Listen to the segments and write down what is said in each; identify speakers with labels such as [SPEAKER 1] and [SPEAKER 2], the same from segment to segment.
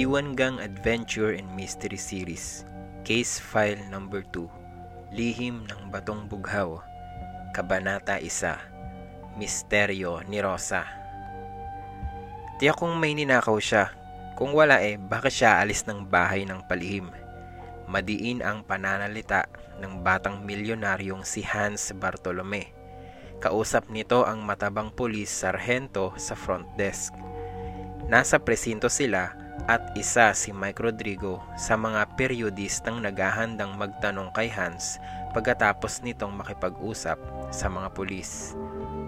[SPEAKER 1] Biwangang Adventure and Mystery Series Case File Number 2 Lihim ng Batong Bughaw Kabanata 1 Misteryo ni Rosa Tiyak kong may ninakaw siya. Kung wala eh, bakit siya alis ng bahay ng palihim? Madiin ang pananalita ng batang milyonaryong si Hans Bartolome. Kausap nito ang matabang pulis sarhento sa front desk. Nasa presinto sila at isa si Mike Rodrigo sa mga periodistang naghahandang magtanong kay Hans pagkatapos nitong makipag-usap sa mga pulis.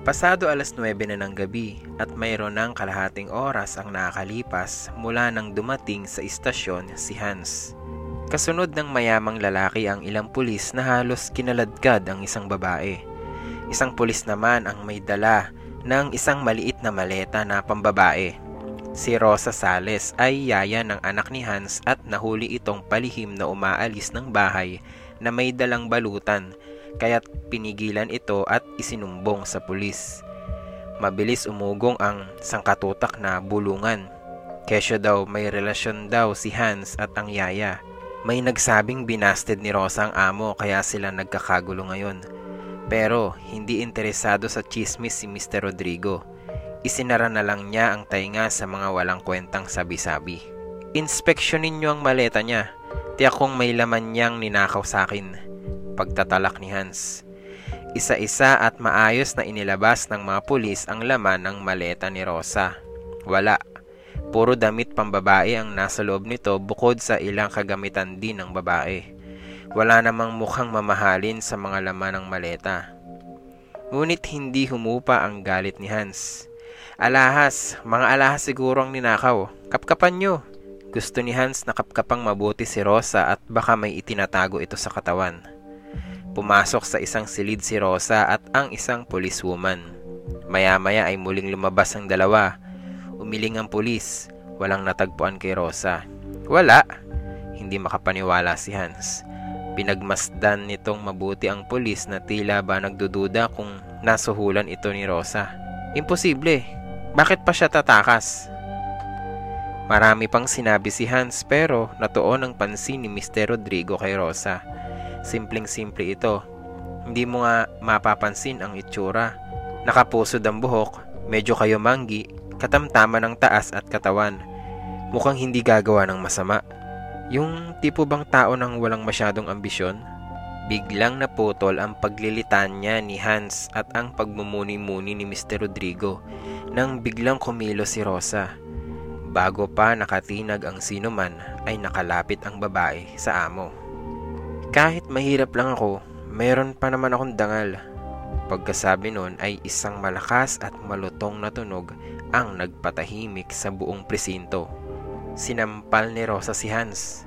[SPEAKER 1] Pasado alas 9 na ng gabi at mayroon ng kalahating oras ang nakakalipas mula nang dumating sa istasyon si Hans. Kasunod ng mayamang lalaki ang ilang pulis na halos kinaladkad ang isang babae. Isang pulis naman ang may dala ng isang maliit na maleta na pambabae Si Rosa Sales ay yaya ng anak ni Hans at nahuli itong palihim na umaalis ng bahay na may dalang balutan kaya't pinigilan ito at isinumbong sa pulis. Mabilis umugong ang sangkatutak na bulungan. Kesyo daw may relasyon daw si Hans at ang yaya. May nagsabing binasted ni Rosa ang amo kaya sila nagkakagulo ngayon. Pero hindi interesado sa chismis si Mr. Rodrigo Isinara na lang niya ang tainga sa mga walang kwentang sabi-sabi. Inspeksyonin niyo ang maleta niya. Tiyak kong may laman niyang ninakaw sa akin. Pagtatalak ni Hans. Isa-isa at maayos na inilabas ng mga pulis ang laman ng maleta ni Rosa. Wala. Puro damit pambabae ang nasa loob nito bukod sa ilang kagamitan din ng babae. Wala namang mukhang mamahalin sa mga laman ng maleta. Ngunit hindi humupa ang galit ni Hans. Alahas, mga alahas siguro ang ninakaw. Kapkapan nyo. Gusto ni Hans na kapkapang mabuti si Rosa at baka may itinatago ito sa katawan. Pumasok sa isang silid si Rosa at ang isang policewoman. Maya-maya ay muling lumabas ang dalawa. Umiling ang pulis. Walang natagpuan kay Rosa. Wala. Hindi makapaniwala si Hans. Pinagmasdan nitong mabuti ang pulis na tila ba nagdududa kung nasuhulan ito ni Rosa. Imposible. Bakit pa siya tatakas? Marami pang sinabi si Hans pero natuon ang pansin ni Mr. Rodrigo kay Rosa. Simpleng-simple ito. Hindi mo nga mapapansin ang itsura. Nakapusod ang buhok, medyo kayo manggi, katamtama ng taas at katawan. Mukhang hindi gagawa ng masama. Yung tipo bang tao nang walang masyadong ambisyon? Biglang naputol ang paglilitanya ni Hans at ang pagmumuni-muni ni Mr. Rodrigo nang biglang kumilo si Rosa. Bago pa nakatinag ang sinuman ay nakalapit ang babae sa amo. Kahit mahirap lang ako, mayroon pa naman akong dangal. Pagkasabi nun ay isang malakas at malutong na tunog ang nagpatahimik sa buong presinto. Sinampal ni Rosa si Hans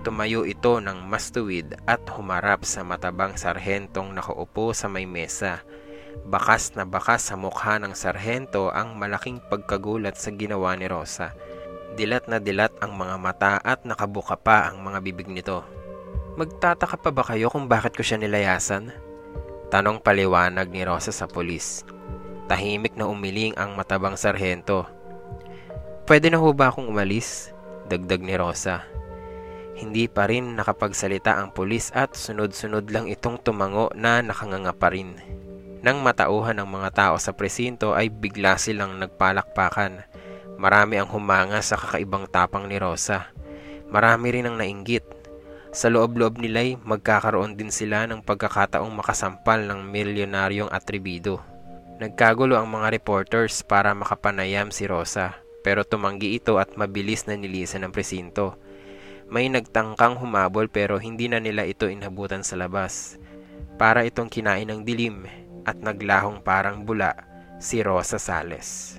[SPEAKER 1] Tumayo ito ng mastuwid at humarap sa matabang sarhentong nakaupo sa may mesa. Bakas na bakas sa mukha ng sarhento ang malaking pagkagulat sa ginawa ni Rosa. Dilat na dilat ang mga mata at nakabuka pa ang mga bibig nito. Magtataka pa ba kayo kung bakit ko siya nilayasan? Tanong paliwanag ni Rosa sa pulis. Tahimik na umiling ang matabang sarhento. Pwede na ho ba akong umalis? dagdag ni Rosa. Hindi pa rin nakapagsalita ang pulis at sunod-sunod lang itong tumango na nakanganga pa rin. Nang matauhan ng mga tao sa presinto ay bigla silang nagpalakpakan. Marami ang humanga sa kakaibang tapang ni Rosa. Marami rin ang nainggit. Sa loob-loob nila'y magkakaroon din sila ng pagkakataong makasampal ng milyonaryong atribido. Nagkagulo ang mga reporters para makapanayam si Rosa pero tumanggi ito at mabilis na nilisan ng presinto. May nagtangkang humabol pero hindi na nila ito inabutan sa labas. Para itong kinain ng dilim at naglahong parang bula si Rosa Sales.